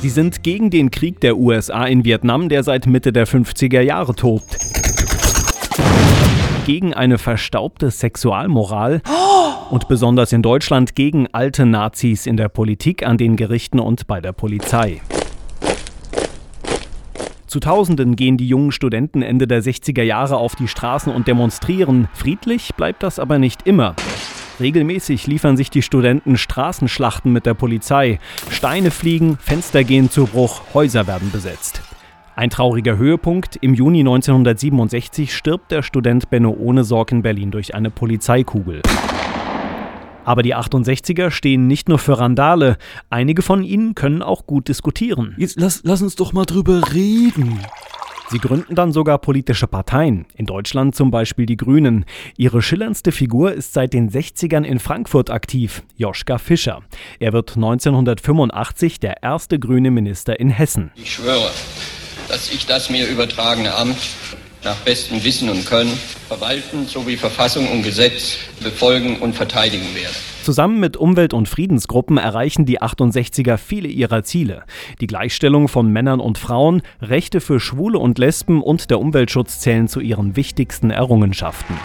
Sie sind gegen den Krieg der USA in Vietnam, der seit Mitte der 50er Jahre tobt. Gegen eine verstaubte Sexualmoral und besonders in Deutschland gegen alte Nazis in der Politik, an den Gerichten und bei der Polizei. Zu Tausenden gehen die jungen Studenten Ende der 60er Jahre auf die Straßen und demonstrieren. Friedlich bleibt das aber nicht immer. Regelmäßig liefern sich die Studenten Straßenschlachten mit der Polizei. Steine fliegen, Fenster gehen zu Bruch, Häuser werden besetzt. Ein trauriger Höhepunkt. Im Juni 1967 stirbt der Student Benno Ohnesorg in Berlin durch eine Polizeikugel. Aber die 68er stehen nicht nur für Randale. Einige von ihnen können auch gut diskutieren. Jetzt lass, lass uns doch mal drüber reden. Sie gründen dann sogar politische Parteien, in Deutschland zum Beispiel die Grünen. Ihre schillerndste Figur ist seit den 60ern in Frankfurt aktiv, Joschka Fischer. Er wird 1985 der erste grüne Minister in Hessen. Ich schwöre, dass ich das mir übertragene Amt nach bestem Wissen und Können verwalten sowie Verfassung und Gesetz befolgen und verteidigen werde. Zusammen mit Umwelt- und Friedensgruppen erreichen die 68er viele ihrer Ziele. Die Gleichstellung von Männern und Frauen, Rechte für Schwule und Lesben und der Umweltschutz zählen zu ihren wichtigsten Errungenschaften.